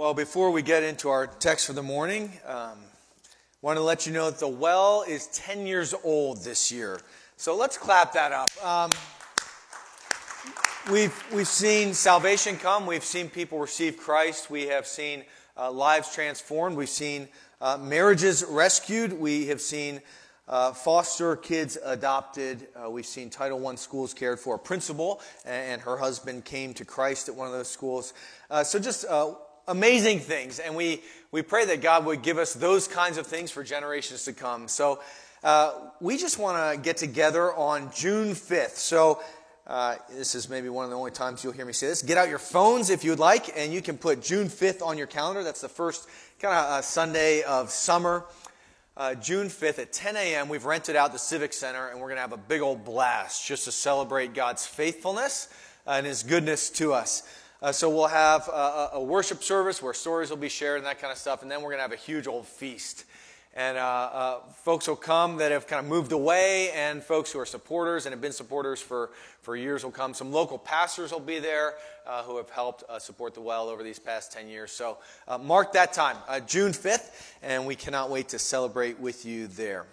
Well, before we get into our text for the morning, um, want to let you know that the well is 10 years old this year. So let's clap that up. Um, we've, we've seen salvation come. We've seen people receive Christ. We have seen uh, lives transformed. We've seen uh, marriages rescued. We have seen uh, foster kids adopted. Uh, we've seen Title I schools cared for. A principal and, and, her husband came to Christ at one of those schools. Uh, so just uh, amazing things. And we, we pray that God would give us those kinds of things for generations to come. So uh, we just want to get together on June 5th. So uh, this is maybe one of the only times you'll hear me say this. Get out your phones if you'd like, and you can put June 5th on your calendar. That's the first kind of uh, Sunday of summer. Uh, June 5th at 10 a.m., we've rented out the Civic Center, and we're going to have a big old blast just to celebrate God's faithfulness and His goodness to us. Uh, so we'll have a, a, worship service where stories will be shared and that kind of stuff, and then we're going to have a huge old feast. And uh, uh, folks will come that have kind of moved away, and folks who are supporters and have been supporters for, for years will come. Some local pastors will be there uh, who have helped uh, support the well over these past 10 years. So uh, mark that time, June 5th, and we cannot wait to celebrate with you there.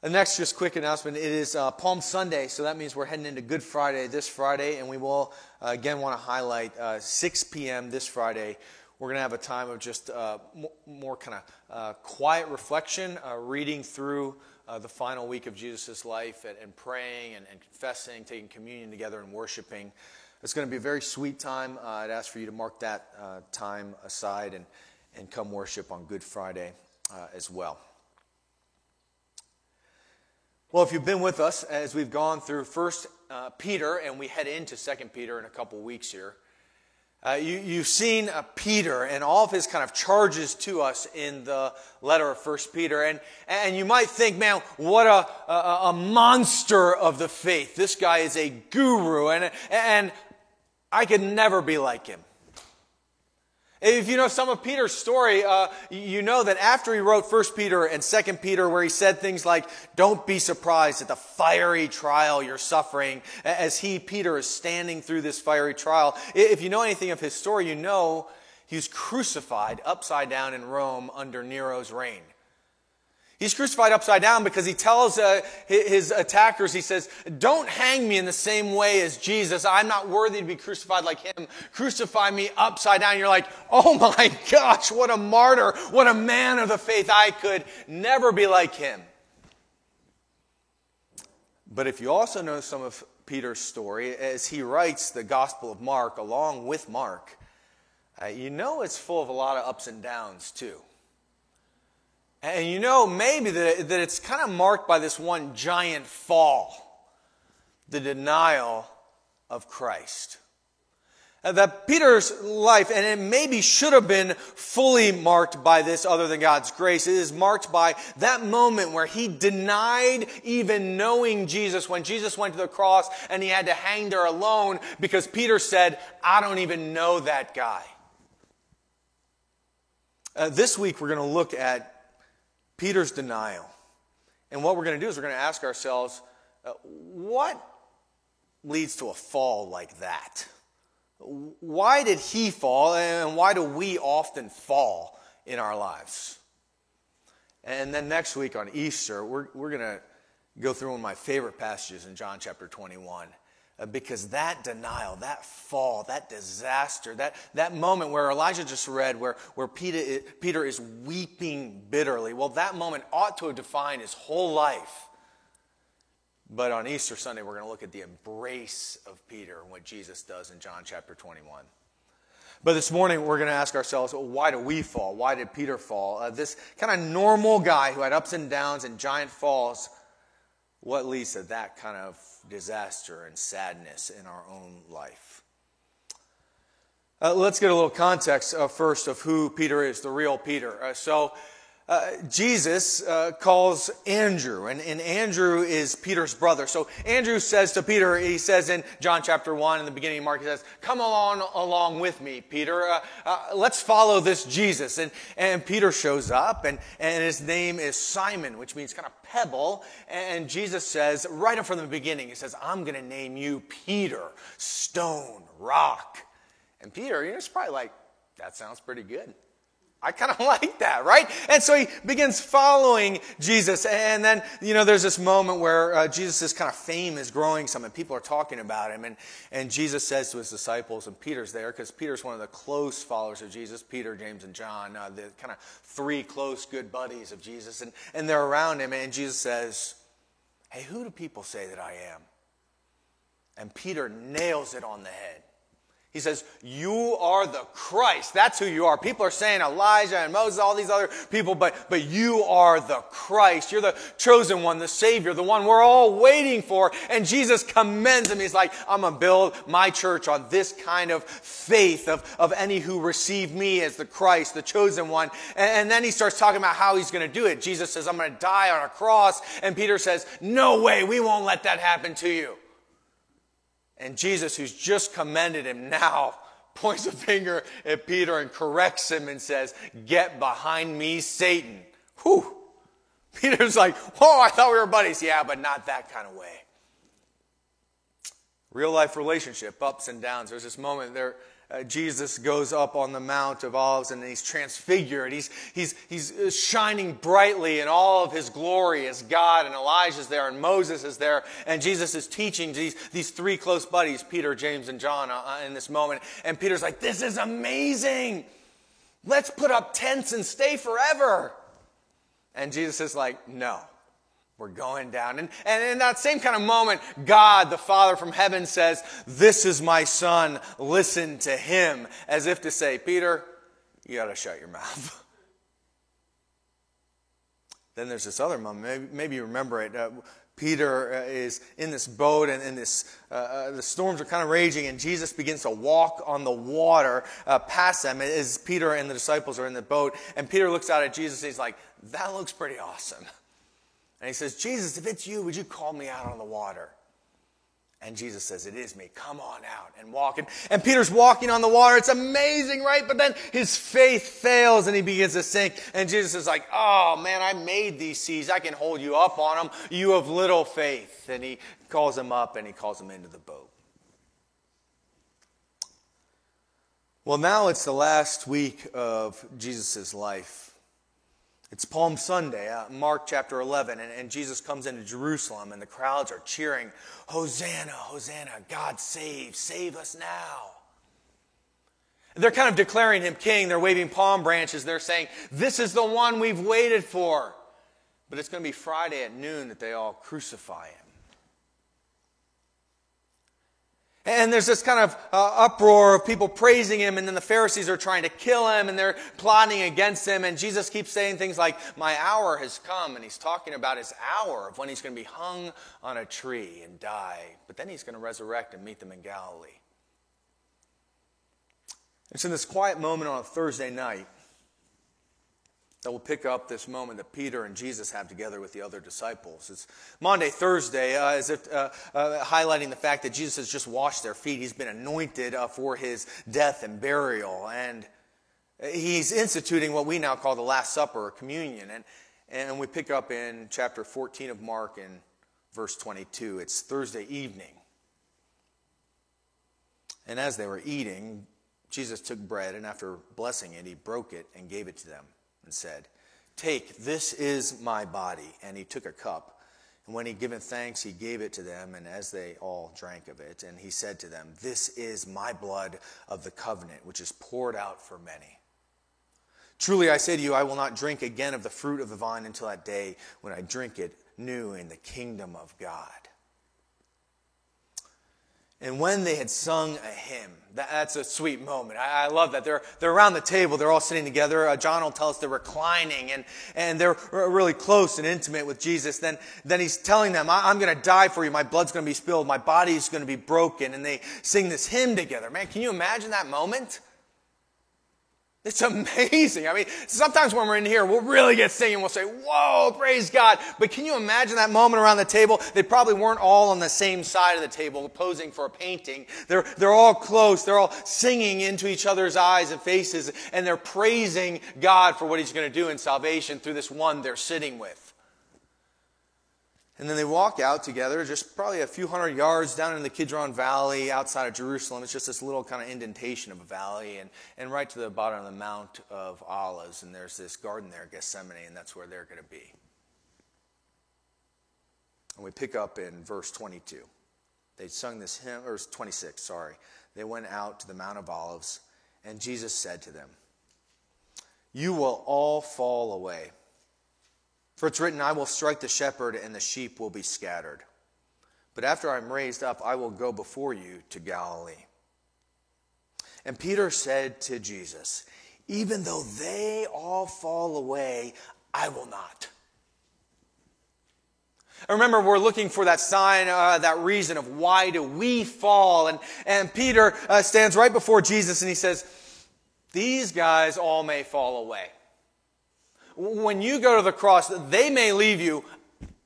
The next, just quick announcement it is uh, Palm Sunday, so that means we're heading into Good Friday this Friday, and we will uh, again want to highlight uh, 6 p.m. this Friday. We're going to have a time of just uh, more, more kind of uh, quiet reflection, uh, reading through the final week of Jesus' life, and, and praying and, and, confessing, taking communion together, and worshiping. It's going to be a very sweet time. I'd ask for you to mark that time aside and, and come worship on Good Friday as well. Well, if you've been with us as we've gone through First uh, Peter and we head into Second Peter in a couple weeks here, uh, you, have seen uh, Peter and all of his kind of charges to us in the letter of First Peter, and and you might think, man, what a, a, a monster of the faith! This guy is a guru, and and I could never be like him. If you know some of Peter's story, uh, you know that after he wrote 1 Peter and 2 Peter, where he said things like, Don't be surprised at the fiery trial you're suffering, as he, Peter, is standing through this fiery trial. If you know anything of his story, you know he was crucified upside down in Rome under Nero's reign. He's crucified upside down because he tells uh, his attackers, he says, Don't hang me in the same way as Jesus. I'm not worthy to be crucified like him. Crucify me upside down. You're like, Oh my gosh, what a martyr. What a man of the faith. I could never be like him. But if you also know some of Peter's story, as he writes the Gospel of Mark along with Mark, uh, you know it's full of a lot of ups and downs too. And you know, maybe that, that it's kind of marked by this one giant fall the denial of Christ. That Peter's life, and it maybe should have been fully marked by this other than God's grace, it is marked by that moment where he denied even knowing Jesus when Jesus went to the cross and he had to hang there alone because Peter said, I don't even know that guy. Uh, this week we're going to look at Peter's denial. And what we're going to do is we're going to ask ourselves uh, what leads to a fall like that? Why did he fall, and why do we often fall in our lives? And then next week on Easter, we're, we're going to go through one of my favorite passages in John chapter 21. Because that denial, that fall, that disaster, that, that moment where Elijah just read, where, where Peter, Peter is weeping bitterly, well, that moment ought to have defined his whole life. But on Easter Sunday, we're going to look at the embrace of Peter and what Jesus does in John chapter 21. But this morning, we're going to ask ourselves, well, why do we fall? Why did Peter fall? Uh, this kind of normal guy who had ups and downs and giant falls, what leads to that kind of disaster and sadness in our own life. Uh, let's get a little context uh, first of who Peter is, the real Peter. Uh, so, uh, Jesus uh, calls Andrew, and, and, Andrew is Peter's brother. So Andrew says to Peter, he says in John chapter 1, in the beginning of Mark, he says, Come along along with me, Peter. Uh, uh, let's follow this Jesus. And, and Peter shows up, and, and his name is Simon, which means kind of pebble. And Jesus says, right up from the beginning, he says, I'm going to name you Peter, stone, rock. And Peter, you know, it's probably like, that sounds pretty good. I kind of like that, right? And so he begins following Jesus. And then, you know, there's this moment where uh, Jesus' kind of fame is growing some and people are talking about him. And, and Jesus says to his disciples, and Peter's there because Peter's one of the close followers of Jesus Peter, James, and John, uh, the kind of three close, good buddies of Jesus. And, and they're around him. And Jesus says, Hey, who do people say that I am? And Peter nails it on the head. He says, You are the Christ. That's who you are. People are saying Elijah and Moses, all these other people, but, but you are the Christ. You're the chosen one, the Savior, the one we're all waiting for. And Jesus commends him. He's like, I'm going to build my church on this kind of faith of, of any who receive me as the Christ, the chosen one. And, and then he starts talking about how he's going to do it. Jesus says, I'm going to die on a cross. And Peter says, No way, we won't let that happen to you. And Jesus, who's just commended him now, points a finger at Peter and corrects him and says, Get behind me, Satan. Whew. Peter's like, Whoa, I thought we were buddies. Yeah, but not that kind of way. Real life relationship, ups and downs. There's this moment there uh, Jesus goes up on the Mount of Olives and he's transfigured. He's, he's, he's uh, shining brightly in all of his glory as God, and Elijah's there, and Moses is there, and Jesus is teaching these, these three close buddies, Peter, James, and John, uh, uh, in this moment. And Peter's like, This is amazing. Let's put up tents and stay forever. And Jesus is like, No. We're going down. And, and in that same kind of moment, God, the Father from heaven, says, This is my Son, listen to him. As if to say, Peter, you got to shut your mouth. then there's this other moment. Maybe, maybe you remember it. Uh, Peter uh, is in this boat, and, and this, uh, uh, the storms are kind of raging, and Jesus begins to walk on the water uh, past them as Peter and the disciples are in the boat. And Peter looks out at Jesus, and he's like, That looks pretty awesome. And he says, Jesus, if it's you, would you call me out on the water? And Jesus says, It is me. Come on out and walk. And, and Peter's walking on the water. It's amazing, right? But then his faith fails and he begins to sink. And Jesus is like, Oh, man, I made these seas. I can hold you up on them. You have little faith. And he calls him up and he calls him into the boat. Well, now it's the last week of Jesus' life. It's Palm Sunday, uh, Mark chapter 11, and, and, Jesus comes into Jerusalem, and the crowds are cheering, Hosanna, Hosanna, God save, save us now. They're kind of declaring him king. They're waving palm branches. They're saying, This is the one we've waited for. But it's going to be Friday at noon that they all crucify him. And there's this kind of uh, uproar of people praising him, and then the Pharisees are trying to kill him, and they're plotting against him. And Jesus keeps saying things like, My hour has come. And he's talking about his hour of when he's going to be hung on a tree and die. But then he's going to resurrect and meet them in Galilee. It's in this quiet moment on a Thursday night that we'll pick up this moment that Peter and Jesus have together with the other disciples. It's Maundy, Thursday, uh, as if uh, uh, highlighting the fact that Jesus has just washed their feet. He's been anointed uh, for his death and burial, and he's instituting what we now call the Last Supper or communion. And, and we pick up in chapter 14 of Mark in verse 22. It's Thursday evening. And as they were eating, Jesus took bread, and after blessing it, he broke it and gave it to them and said, Take, this is my body. And he took a cup. And when he'd given thanks, he gave it to them, and as they all drank of it, and he said to them, This is my blood of the covenant, which is poured out for many. Truly I say to you, I will not drink again of the fruit of the vine until that day when I drink it new in the kingdom of God. And when they had sung a hymn, that, that's a sweet moment. I, I, love that. They're, they're around the table, they're all sitting together. Uh, John will tell us they're reclining and, and they're really close and intimate with Jesus. Then, then he's telling them, I, am going to die for you. My blood's going to be spilled. My body's going to be broken. And they sing this hymn together. Man, can you imagine that moment? It's amazing. I mean, sometimes when we're in here, we'll really get singing. We'll say, whoa, praise God. But can you imagine that moment around the table? They probably weren't all on the same side of the table posing for a painting. They're, they're all close. They're all singing into each other's eyes and faces, and they're praising God for what He's going to do in salvation through this one they're sitting with. And then they walk out together, just probably a few hundred yards down in the Kidron Valley outside of Jerusalem. It's just this little kind of indentation of a valley, and, and right to the bottom of the Mount of Olives. And there's this garden there, Gethsemane, and that's where they're going to be. And we pick up in verse 22. They sung this hymn, or 26, sorry. They went out to the Mount of Olives, and Jesus said to them, You will all fall away. For it's written, I will strike the shepherd, and the sheep will be scattered. But after I'm raised up, I will go before you to Galilee. And Peter said to Jesus, Even though they all fall away, I will not. Remember, we're looking for that sign, uh, that reason of why do we fall. And, and Peter uh, stands right before Jesus and he says, These guys all may fall away when you go to the cross, they may leave you.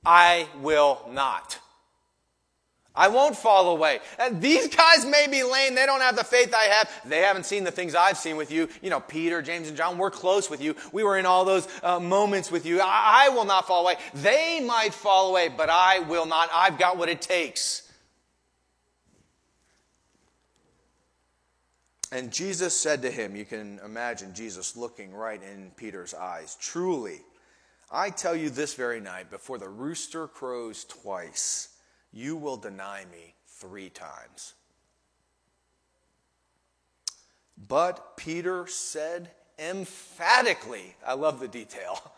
I will not. I won't fall away. These guys may be lame. They don't have the faith I have. They haven't seen the things I've seen with you. You know, Peter, James, and John, we're close with you. We were in all those uh, moments with you. I, I will not fall away. They might fall away, but I will not. I've got what it takes. And Jesus said to him, you can imagine Jesus looking right in Peter's eyes, Truly, I tell you this very night, before the rooster crows twice, you will deny me three times. But Peter said emphatically, I love the detail.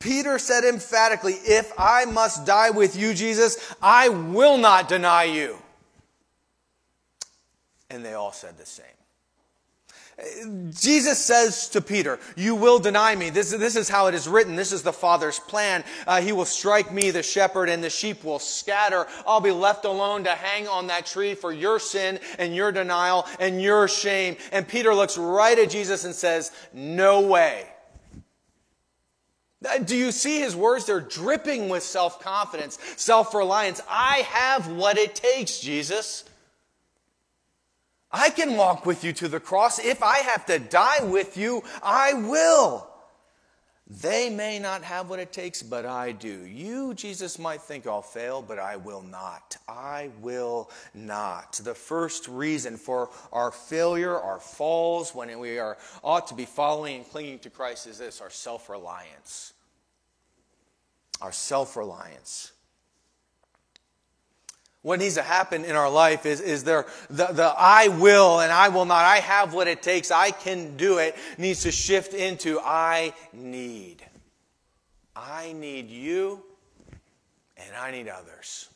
Peter said emphatically, If I must die with you, Jesus, I will not deny you. And they all said the same. Jesus says to Peter, You will deny me. This, this is how it is written. This is the Father's plan. Uh, he will strike me, the shepherd, and the sheep will scatter. I'll be left alone to hang on that tree for your sin and your denial and your shame. And Peter looks right at Jesus and says, No way. Uh, do you see his words? They're dripping with self confidence, self reliance. I have what it takes, Jesus. I can walk with you to the cross. If I have to die with you, I will. They may not have what it takes, but I do. You, Jesus, might think I'll fail, but I will not. I will not. The first reason for our failure, our falls, when we are ought to be following and clinging to Christ is this our self reliance. Our self reliance what needs to happen in our life is, is there the, the I will and I will not. I have what it takes. I can do it needs to shift into I need. I need you and I need others.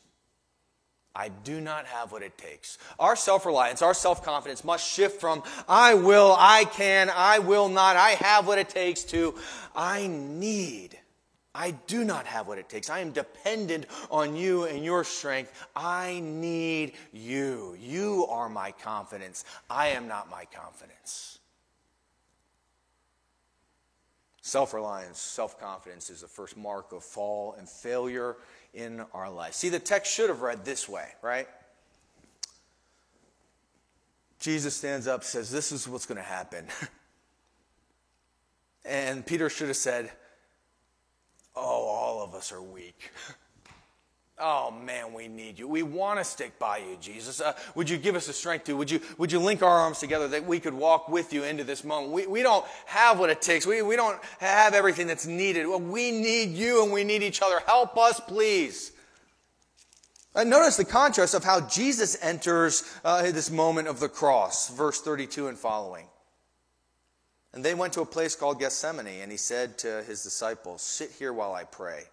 I do not have what it takes. Our self reliance, our self confidence must shift from I will, I can, I will not, I have what it takes to I need. I do not have what it takes. I am dependent on you and your strength. I need you. You are my confidence. I am not my confidence. Self reliance, self confidence is the first mark of fall and failure in our life. See, the text should have read this way, right? Jesus stands up, says, This is what's going to happen. and Peter should have said, Oh, all of us are weak. Oh man, we need you. We want to stick by you, Jesus. Uh, would you give us the strength to? Would you, would you link our arms together that we could walk with you into this moment? We, we don't have what it takes. We, we don't have everything that's needed. Well, we need you and we need each other. Help us, please. And notice the contrast of how Jesus enters uh, this moment of the cross, verse 32 and following. And they went to a place called Gethsemane, and he said to his disciples, Sit here while I pray.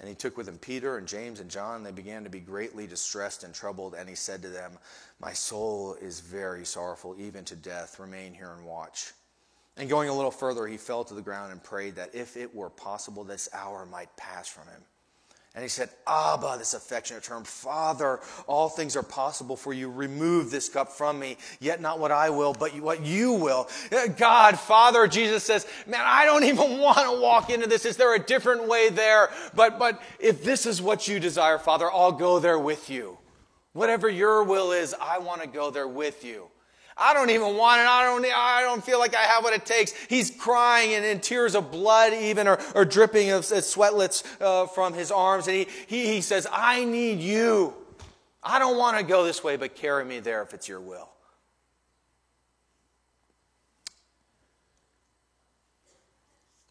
And he took with him Peter and James and John. and They began to be greatly distressed and troubled, and he said to them, My soul is very sorrowful, even to death. Remain here and watch. And going a little further, he fell to the ground and prayed that if it were possible, this hour might pass from him. And he said, Abba, this affectionate term, Father, all things are possible for you. Remove this cup from me, yet not what I will, but what you will. Uh, God, Father, Jesus says, man, I don't even want to walk into this. Is there a different way there? But, but if this is what you desire, Father, I'll go there with you. Whatever your will is, I want to go there with you. I don't even want it. I don't, I don't feel like I have what it takes. He's crying and in tears of blood even or, or dripping of sweatlets uh, from his arms. And he, he, he says, I need you. I don't want to go this way, but carry me there if it's your will.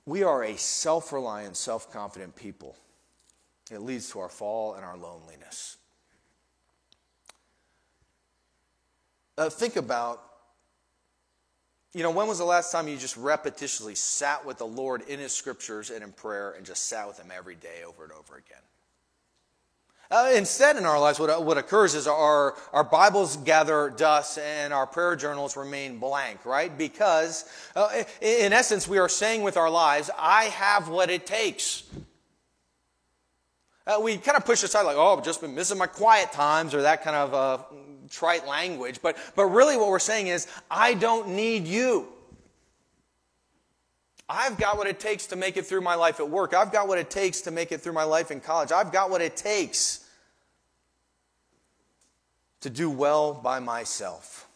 We are a self reliant, self confident people. It leads to our fall and our loneliness. Uh, think about, you know, when was the last time you just repetitiously sat with the Lord in His scriptures and in prayer and just sat with Him every day over and over again? Uh, instead, in our lives, what, what occurs is our, our Bibles gather dust and our prayer journals remain blank, right? Because, uh, in essence, we are saying with our lives, I have what it takes. Uh, we kind of push aside, like, oh, I've just been missing my quiet times, or that kind of uh, trite language. But, but really, what we're saying is, I don't need you. I've got what it takes to make it through my life at work. I've got what it takes to make it through my life in college. I've got what it takes to do well by myself.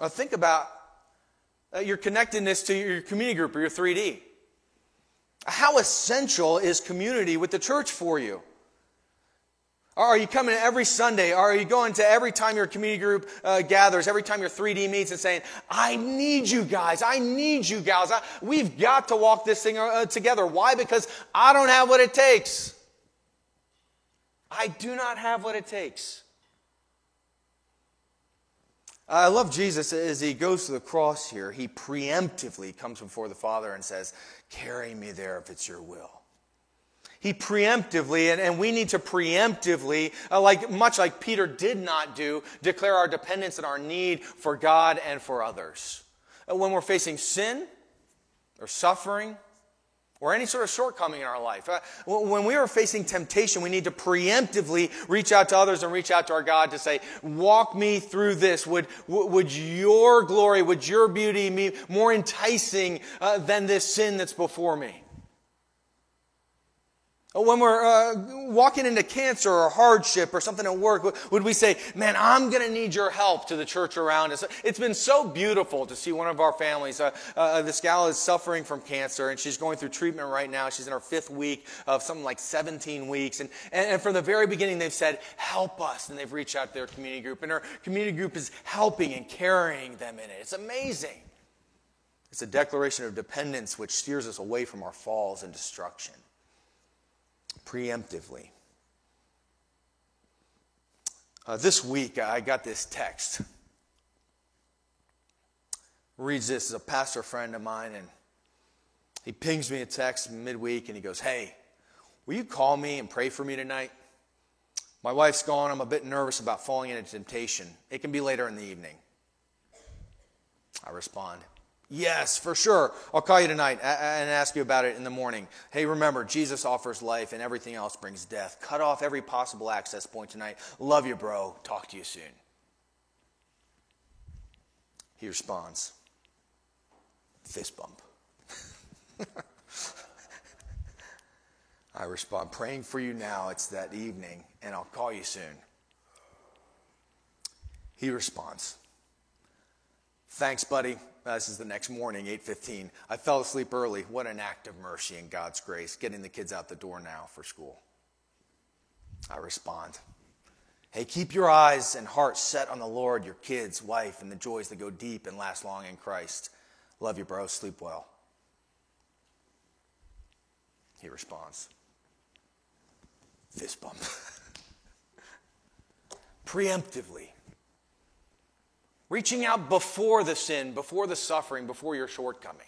Now, think about uh, your connectedness to your community group or your 3D. How essential is community with the church for you? Are you coming every Sunday? Are you going to every time your community group uh, gathers, every time your 3D meets and saying, I need you guys. I need you gals. I, we've got to walk this thing uh, together. Why? Because I don't have what it takes. I do not have what it takes. I love Jesus as he goes to the cross here. He preemptively comes before the Father and says, Carry me there if it's your will. He preemptively, and, and we need to preemptively, uh, like much like Peter did not do, declare our dependence and our need for God and for others. Uh, when we're facing sin or suffering or any sort of shortcoming in our life, uh, when we are facing temptation, we need to preemptively reach out to others and reach out to our God to say, Walk me through this. Would, would your glory, would your beauty be more enticing uh, than this sin that's before me? When we're uh, walking into cancer or hardship or something at work, would we say, Man, I'm going to need your help to the church around us? It's been so beautiful to see one of our families. Uh, uh, this gal is suffering from cancer and she's going through treatment right now. She's in her fifth week of something like 17 weeks. And, and, and from the very beginning, they've said, Help us. And they've reached out to their community group. And our community group is helping and carrying them in it. It's amazing. It's a declaration of dependence which steers us away from our falls and destruction preemptively. Uh, this week, I got this text. Reads this as a pastor friend of mine, and he pings me a text midweek and he goes, Hey, will you call me and pray for me tonight? My wife's gone. I'm a bit nervous about falling into temptation. It can be later in the evening. I respond, Yes, for sure. I'll call you tonight and ask you about it in the morning. Hey, remember, Jesus offers life and everything else brings death. Cut off every possible access point tonight. Love you, bro. Talk to you soon. He responds, fist bump. I respond, praying for you now. It's that evening, and I'll call you soon. He responds, thanks, buddy. Uh, this is the next morning, 8:15. I fell asleep early. What an act of mercy and God's grace, getting the kids out the door now for school. I respond, Hey, keep your eyes and heart set on the Lord, your kids, wife, and the joys that go deep and last long in Christ. Love you, bro. Sleep well. He responds, Fist bump. Preemptively Reaching out before the sin, before the suffering, before your shortcoming.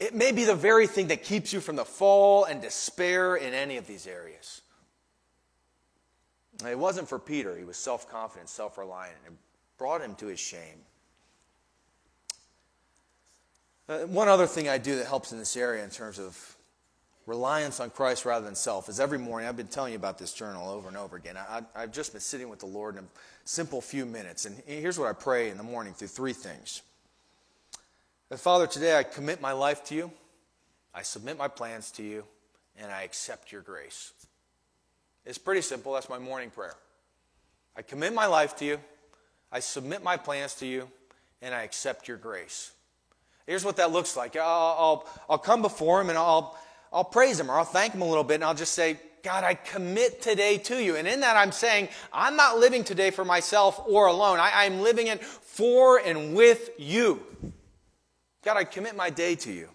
It may be the very thing that keeps you from the fall and despair in any of these areas. It wasn't for Peter. He was self confident, self reliant, and it brought him to his shame. Uh, one other thing I do that helps in this area in terms of reliance on Christ rather than self is every morning, I've been telling you about this journal over and over again. I, have just been sitting with the Lord in a simple few minutes. And here's what I pray in the morning through three things. that, Father, today I commit my life to you, I submit my plans to you, and I accept your grace. It's pretty simple. That's my morning prayer. I commit my life to you, I submit my plans to you, and I accept your grace. Here's what that looks like. I'll, I'll, I'll come before him and I'll, I'll praise him or I'll thank him a little bit and I'll just say, God, I commit today to you. And in that, I'm saying, I'm not living today for myself or alone. I, I'm living it for and with you. God, I commit my day to you.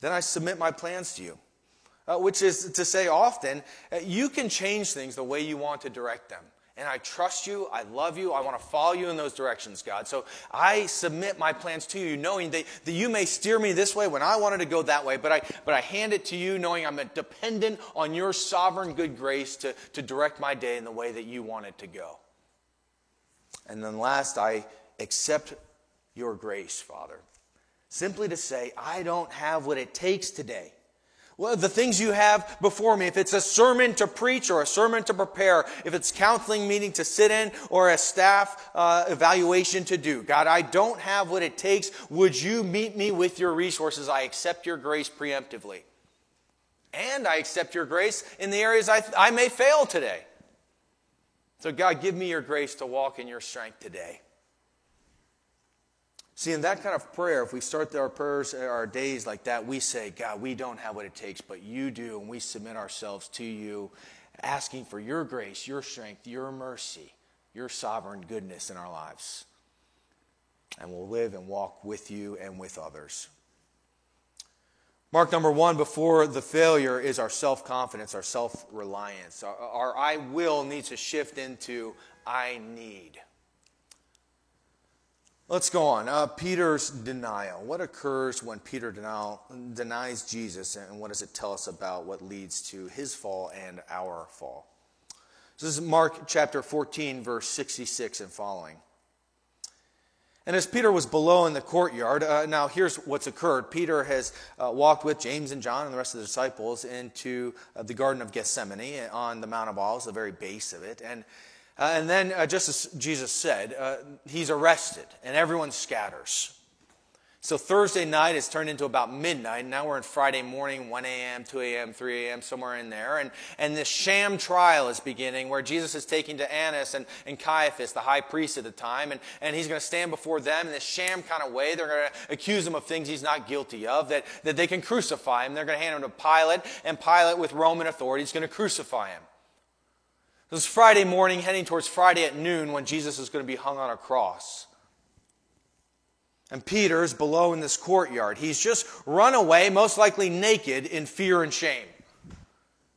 Then I submit my plans to you, uh, which is to say often, uh, you can change things the way you want to direct them. And I trust you. I love you. I want to follow you in those directions, God. So I submit my plans to you, knowing that, that you may steer me this way when I wanted to go that way. But I, but I hand it to you, knowing I'm dependent on your sovereign good grace to, to direct my day in the way that you want it to go. And then last, I accept your grace, Father. Simply to say, I don't have what it takes today the things you have before me, if it's a sermon to preach or a sermon to prepare, if it's counseling meeting to sit in or a staff uh, evaluation to do, God, I don't have what it takes. Would you meet me with your resources? I accept your grace preemptively. And I accept your grace in the areas I, I may fail today. So, God, give me your grace to walk in your strength today. See, in that kind of prayer, if we start our prayers, our days like that, we say, God, we don't have what it takes, but you do, and we submit ourselves to you, asking for your grace, your strength, your mercy, your sovereign goodness in our lives. And we'll live and walk with you and with others. Mark number one before the failure is our self confidence, our self reliance. Our, our I will needs to shift into I need. Let's go on. Uh, Peter's denial. What occurs when Peter denial, denies Jesus, and what does it tell us about what leads to his fall and our fall? This is Mark chapter 14, verse 66 and following. And as Peter was below in the courtyard, uh, now here's what's occurred. Peter has uh, walked with James and John and the rest of the disciples into uh, the Garden of Gethsemane on the Mount of Olives, the very base of it. And uh, and then, uh, just as Jesus said, uh, he's arrested and everyone scatters. So Thursday night has turned into about midnight. Now we're in Friday morning, 1 a.m., 2 a.m., 3 a.m., somewhere in there. And, and this sham trial is beginning where Jesus is taking to Annas and, and Caiaphas, the high priest at the time, and, and he's going to stand before them in this sham kind of way. They're going to accuse him of things he's not guilty of, that, that they can crucify him. They're going to hand him to Pilate, and Pilate, with Roman authority, is going to crucify him. It was Friday morning, heading towards Friday at noon, when Jesus is going to be hung on a cross. And Peter is below in this courtyard. He's just run away, most likely naked, in fear and shame.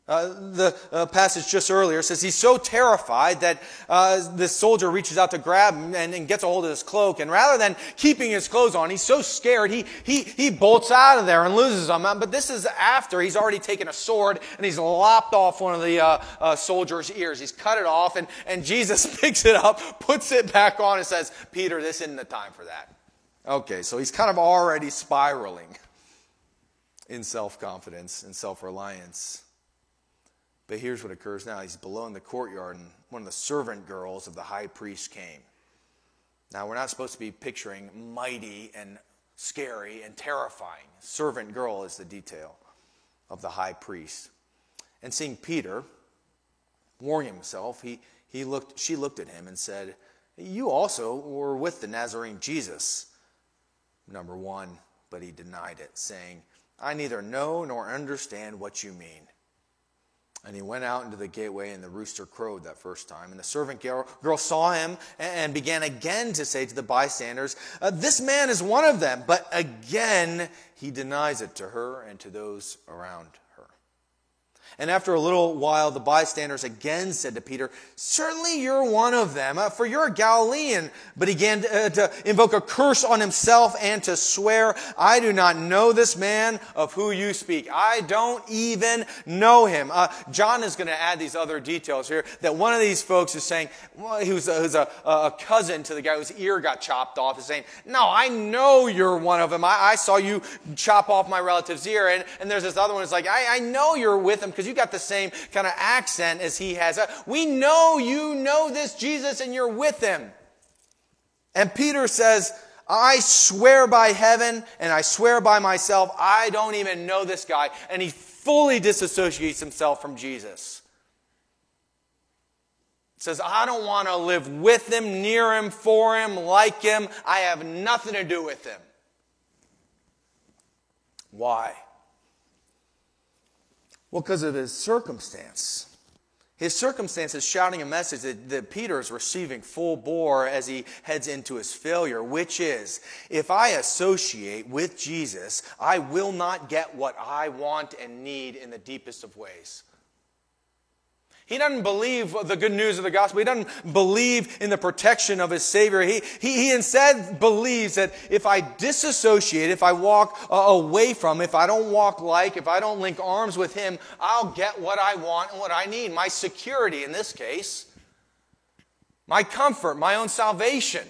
Uh, the uh, passage just earlier says he's so terrified that uh, this soldier reaches out to grab him and, and, gets a hold of his cloak. And rather than keeping his clothes on, he's so scared he, he, he bolts out of there and loses them. But this is after he's already taken a sword and he's lopped off one of the uh, uh, soldier's ears. He's cut it off, and, and Jesus picks it up, puts it back on, and says, Peter, this isn't the time for that. Okay, so he's kind of already spiraling in self confidence and self reliance. But here's what occurs now. He's below in the courtyard, and one of the servant girls of the high priest came. Now, we're not supposed to be picturing mighty and scary and terrifying. Servant girl is the detail of the high priest. And seeing Peter warming himself, he, he looked, she looked at him and said, You also were with the Nazarene Jesus. Number one, but he denied it, saying, I neither know nor understand what you mean. And he went out into the gateway, and the rooster crowed that first time. And the servant girl, girl saw him and began again to say to the bystanders, uh, This man is one of them. But again, he denies it to her and to those around and after a little while, the bystanders again said to Peter, Certainly you're one of them, uh, for you're a Galilean. But he began to, uh, to, invoke a curse on himself and to swear, I do not know this man of who you speak. I don't even know him. Uh, John is going to add these other details here that one of these folks is saying, well, who's, a, a, a, cousin to the guy whose ear got chopped off, is saying, No, I know you're one of them. I, I saw you chop off my relative's ear. And, and there's this other one who's like, I, I know you're with him because you got the same kind of accent as he has. Uh, we know you know this Jesus and you're with him. And Peter says, I swear by heaven and I swear by myself, I don't even know this guy. And he fully disassociates himself from Jesus. says, I don't want to live with him, near him, for him, like him. I have nothing to do with him. Why? Well, because of his circumstance. His circumstance is shouting a message that, that Peter is receiving full bore as he heads into his failure, which is if I associate with Jesus, I will not get what I want and need in the deepest of ways. He doesn't believe the good news of the gospel. He doesn't believe in the protection of his Savior. He, he, he instead believes that if I disassociate, if I walk uh, away from, if I don't walk like, if I don't link arms with him, I'll get what I want and what I need. My security in this case, my comfort, my own salvation.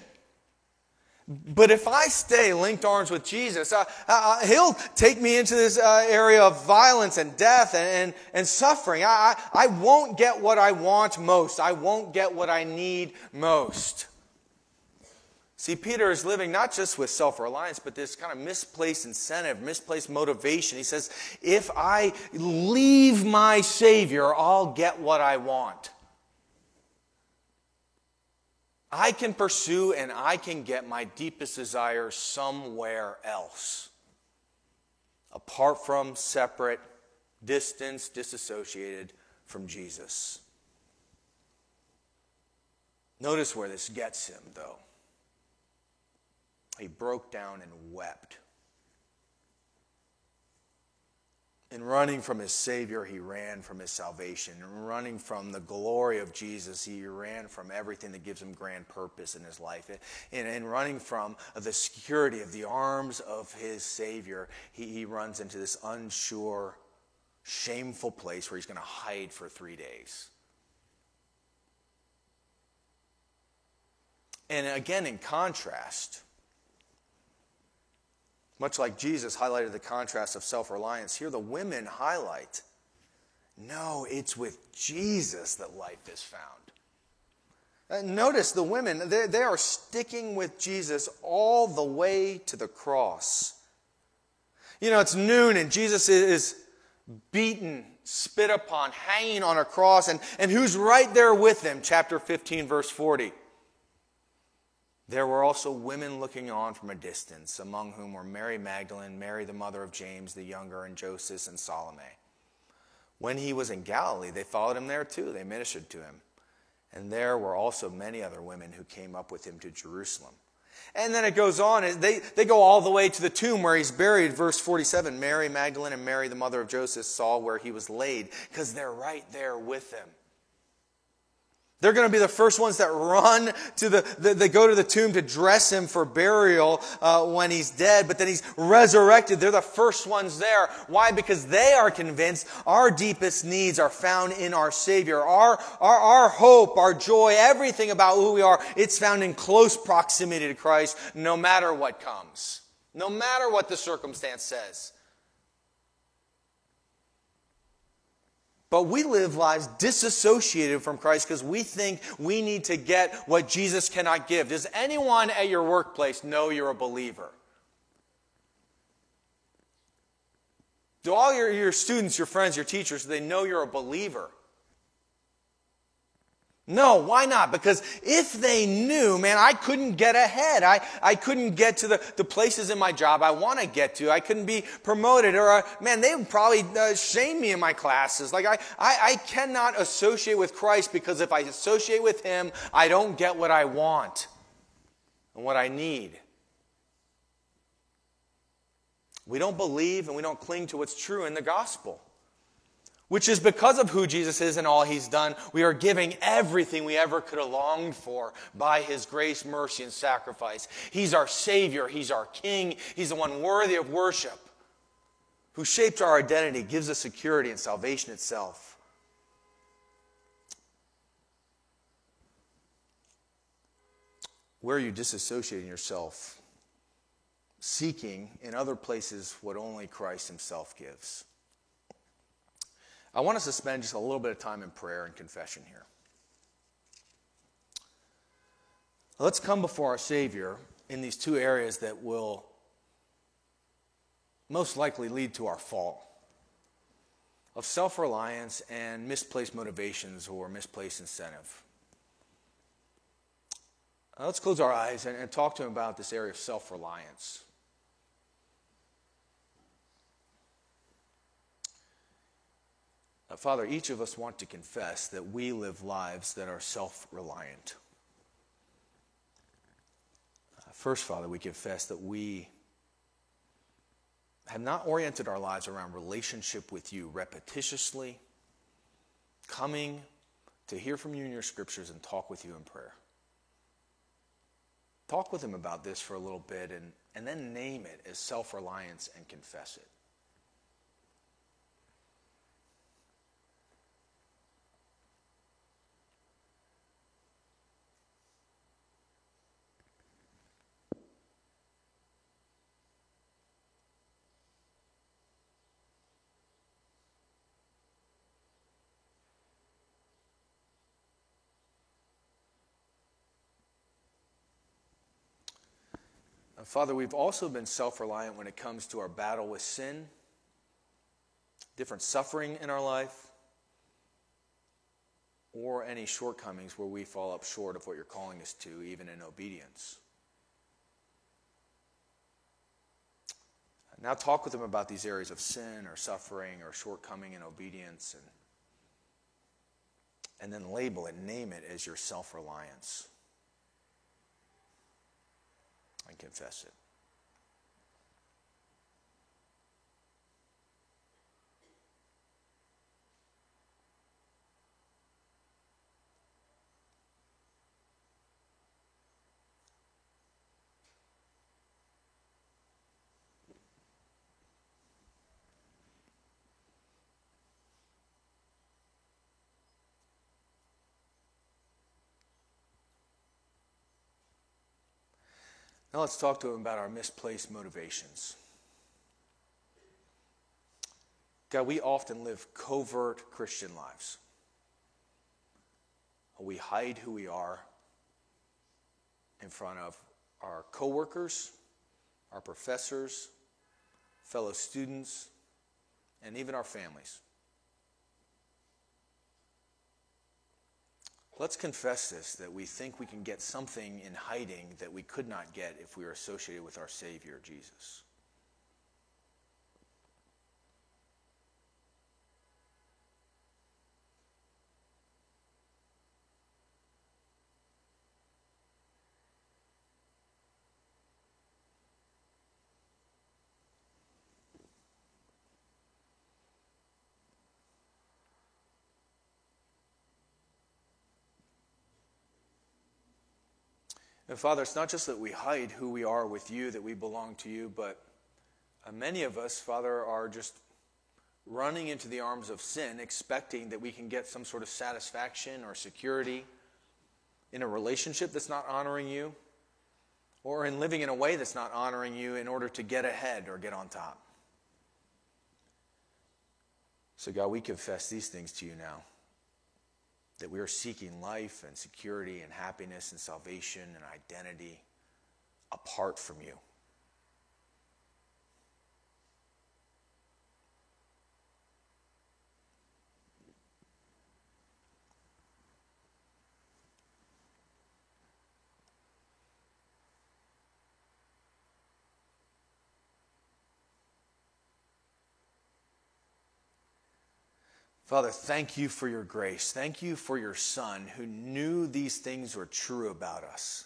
But if I stay linked arms with Jesus, He'll take me into this uh, area of violence and death and, and, and suffering. I, I, I won't get what I want most. I won't get what I need most. See, Peter is living not just with self reliance, but this kind of misplaced incentive, misplaced motivation. He says, if I leave my Savior, I'll get what I want. I can pursue and I can get my deepest desires somewhere else. Apart from, separate, distance, disassociated from Jesus. Notice where this gets him, though. He broke down and wept. In running from his Savior, he ran from his salvation. In running from the glory of Jesus, he ran from everything that gives him grand purpose in his life. In, in running from the security of the arms of his Savior, he, he runs into this unsure, shameful place where he's going to hide for three days. And again, in contrast, much like Jesus highlighted the contrast of self reliance, here the women highlight no, it's with Jesus that life is found. Notice the women, they, they are sticking with Jesus all the way to the cross. You know, it's noon and Jesus is beaten, spit upon, hanging on a cross, and, and who's right there with him? Chapter 15, verse 40. There were also women looking on from a distance, among whom were Mary Magdalene, Mary the mother of James the younger, and Joseph and Salome. When he was in Galilee, they followed him there too. They ministered to him. And there were also many other women who came up with him to Jerusalem. And then it goes on. They, they go all the way to the tomb where he's buried. Verse 47 Mary Magdalene and Mary, the mother of Joseph, saw where he was laid because they're right there with him. They're going to be the first ones that run to the, the they go to the tomb to dress him for burial uh, when he's dead, but then he's resurrected. They're the first ones there. Why? Because they are convinced our deepest needs are found in our Savior. Our, our, our hope, our joy, everything about who we are, it's found in close proximity to Christ, no matter what comes. No matter what the circumstance says. But we live lives disassociated from Christ because we think we need to get what Jesus cannot give. Does anyone at your workplace know you're a believer? Do all your, your students, your friends, your teachers, they know you're a believer? No, why not? Because if they knew, man, I couldn't get ahead. I, I couldn't get to the, the places in my job I want to get to. I couldn't be promoted. Or, uh, man, they would probably uh, shame me in my classes. Like, I, I, I cannot associate with Christ because if I associate with Him, I don't get what I want and what I need. We don't believe and we don't cling to what's true in the gospel which is because of who Jesus is and all he's done, we are giving everything we ever could have longed for by his grace, mercy, and sacrifice. He's our Savior, he's our King, he's the one worthy of worship, who shaped our identity, gives us security and salvation itself. Where are you disassociating yourself, seeking in other places what only Christ himself gives? I want us to spend just a little bit of time in prayer and confession here. Let's come before our Savior in these two areas that will most likely lead to our fall of self reliance and misplaced motivations or misplaced incentive. let's close our eyes and, talk to him about this area of self reliance. Uh, Father, each of us want to confess that we live lives that are self reliant. Uh, first, Father, we confess that we have not oriented our lives around relationship with you repetitiously, coming to hear from you in your scriptures and talk with you in prayer. Talk with him about this for a little bit and, and then name it as self reliance and confess it. Father, we've also been self reliant when it comes to our battle with sin, different suffering in our life, or any shortcomings where we fall up short of what you're calling us to, even in obedience. Now, talk with them about these areas of sin or suffering or shortcoming in obedience, and, and then label it, name it as your self reliance and confess it. Now let's talk to him about our misplaced motivations. God, we often live covert Christian lives. We hide who we are in front of our coworkers, our professors, fellow students, and even our families. Let's confess this that we think we can get something in hiding that we could not get if we were associated with our Savior, Jesus. And Father, it's not just that we hide who we are with you, that we belong to you, but uh, many of us, Father, are just running into the arms of sin, expecting that we can get some sort of satisfaction or security in a relationship that's not honoring you, or in living in a way that's not honoring you in order to get ahead or get on top. So, God, we confess these things to you now that we are seeking life and security and happiness and salvation and identity apart from you. Father, thank you for your grace. Thank you for your Son who knew these things were true about us.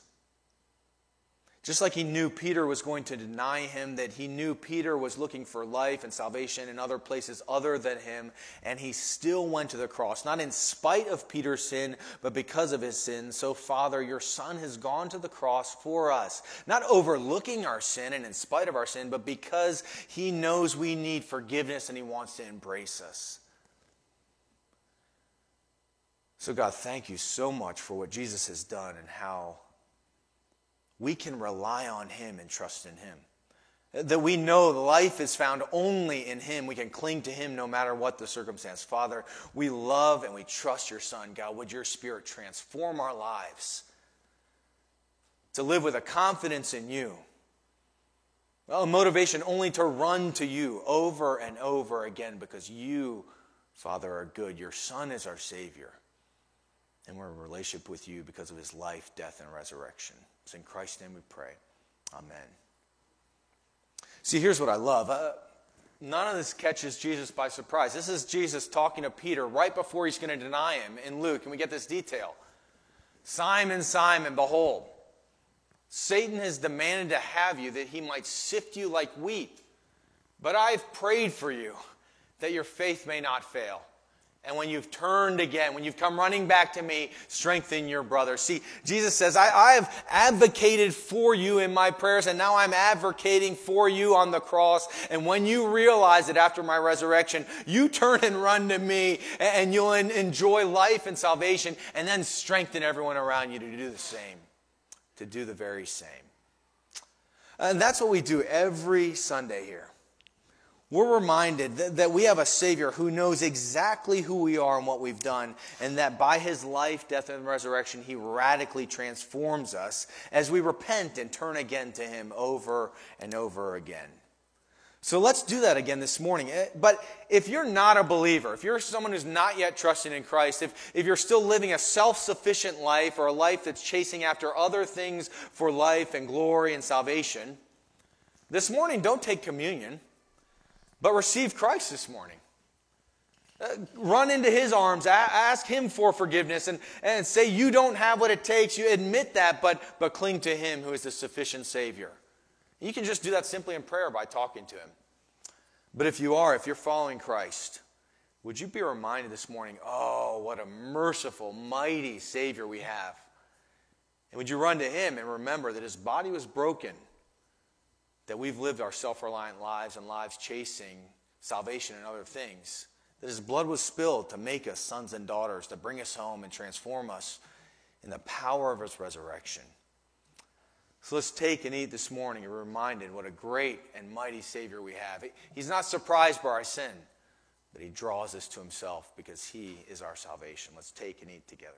Just like he knew Peter was going to deny him, that he knew Peter was looking for life and salvation in other places other than him, and he still went to the cross, not in spite of Peter's sin, but because of his sin. So, Father, your Son has gone to the cross for us, not overlooking our sin and in spite of our sin, but because he knows we need forgiveness and he wants to embrace us. So, God, thank you so much for what Jesus has done and how we can rely on Him and trust in Him. That we know life is found only in Him. We can cling to Him no matter what the circumstance. Father, we love and we trust your Son. God, would your Spirit transform our lives to live with a confidence in you, a motivation only to run to you over and over again because you, Father, are good. Your Son is our Savior. And we're in relationship with you because of his life, death, and resurrection. It's in Christ's name we pray. Amen. See, here's what I love. Uh, none of this catches Jesus by surprise. This is Jesus talking to Peter right before he's going to deny him in Luke, and we get this detail. Simon, Simon, behold, Satan has demanded to have you that he might sift you like wheat. But I've prayed for you that your faith may not fail. And when you've turned again, when you've come running back to me, strengthen your brother. See, Jesus says, I, I, have advocated for you in my prayers, and now I'm advocating for you on the cross. And when you realize it after my resurrection, you turn and run to me, and you'll enjoy life and salvation, and then strengthen everyone around you to do the same, to do the very same. And that's what we do every Sunday here we're reminded that, that, we have a Savior who knows exactly who we are and what we've done, and that by His life, death, and resurrection, He radically transforms us as we repent and turn again to Him over and over again. So let's do that again this morning. Eh, but if you're not a believer, if you're someone who's not yet trusting in Christ, if, if you're still living a self sufficient life or a life that's chasing after other things for life and glory and salvation, this morning don't take communion but receive Christ this morning. Uh, run into his arms, ask him for forgiveness, and, and say you don't have what it takes. You admit that, but, but cling to him who is the sufficient Savior. You can just do that simply in prayer by talking to him. But if you are, if you're following Christ, would you be reminded this morning, oh, what a merciful, mighty Savior we have? And would you run to him and remember that his body was broken that we've lived our self reliant lives and lives chasing salvation and other things. That his blood was spilled to make us sons and daughters, to bring us home and transform us in the power of his resurrection. So let's take and eat this morning and reminded what a great and mighty Savior we have. He's not surprised by our sin, but he draws us to himself because he is our salvation. Let's take and eat together.